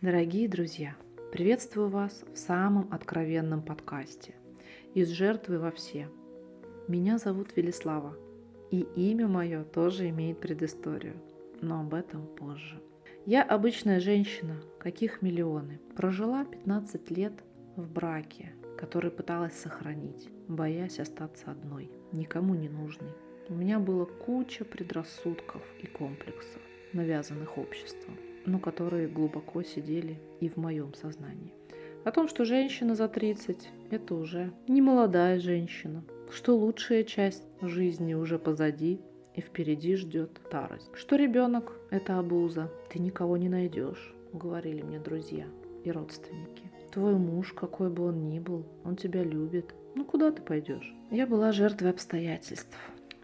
Дорогие друзья, приветствую вас в самом откровенном подкасте «Из жертвы во все». Меня зовут Велислава, и имя мое тоже имеет предысторию, но об этом позже. Я обычная женщина, каких миллионы. Прожила 15 лет в браке, который пыталась сохранить, боясь остаться одной, никому не нужной. У меня было куча предрассудков и комплексов, навязанных обществом, но которые глубоко сидели и в моем сознании. О том, что женщина за 30 – это уже не молодая женщина, что лучшая часть жизни уже позади, и впереди ждет старость. Что ребенок – это обуза, ты никого не найдешь, говорили мне друзья и родственники. Твой муж, какой бы он ни был, он тебя любит. Ну куда ты пойдешь? Я была жертвой обстоятельств.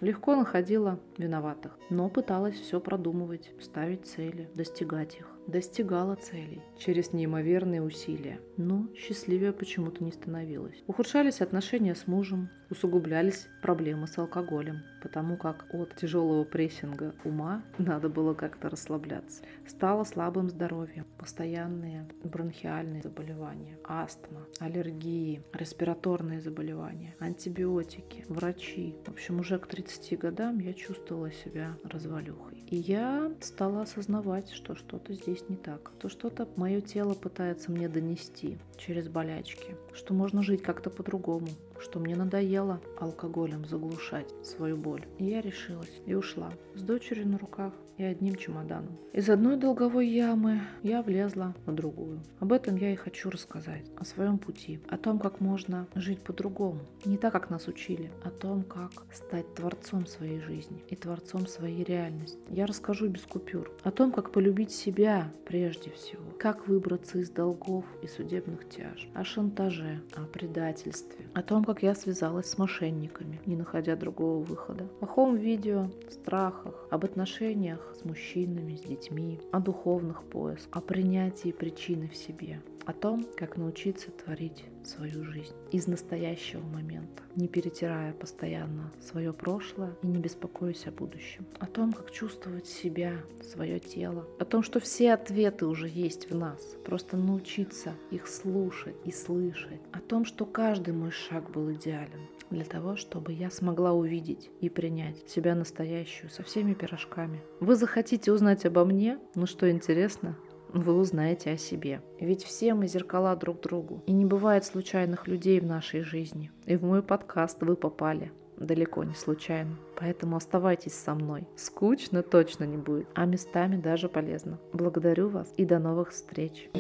Легко находила виноватых, но пыталась все продумывать, ставить цели, достигать их. Достигала целей через неимоверные усилия, но счастливее почему-то не становилась. Ухудшались отношения с мужем, усугублялись проблемы с алкоголем, потому как от тяжелого прессинга ума надо было как-то расслабляться. Стало слабым здоровьем, постоянные бронхиальные заболевания, астма, аллергии, респираторные заболевания, антибиотики, врачи. В общем, уже к 30 годам я чувствовала себя развалюхой. И я стала осознавать, что что-то здесь не так, то что-то мое тело пытается мне донести через болячки, что можно жить как-то по-другому, что мне надоело алкоголем заглушать свою боль. И я решилась и ушла с дочерью на руках и одним чемоданом. Из одной долговой ямы я влезла в другую. Об этом я и хочу рассказать, о своем пути, о том, как можно жить по-другому, не так, как нас учили, о том, как стать творцом своей жизни и творцом своей реальности. Я расскажу без купюр, о том, как полюбить себя прежде всего, как выбраться из долгов и судебных тяж, о шантаже, о предательстве, о том, как я связалась с мошенниками, не находя другого выхода, о хом-видео, страхах, об отношениях с мужчинами, с детьми, о духовных поисках, о принятии причины в себе, о том, как научиться творить свою жизнь из настоящего момента, не перетирая постоянно свое прошлое и не беспокоясь о будущем. О том, как чувствовать себя, свое тело. О том, что все ответы уже есть в нас. Просто научиться их слушать и слышать. О том, что каждый мой шаг был идеален для того, чтобы я смогла увидеть и принять себя настоящую со всеми пирожками. Вы захотите узнать обо мне? Ну что интересно, вы узнаете о себе. Ведь все мы зеркала друг другу. И не бывает случайных людей в нашей жизни. И в мой подкаст вы попали. Далеко не случайно. Поэтому оставайтесь со мной. Скучно точно не будет, а местами даже полезно. Благодарю вас и до новых встреч.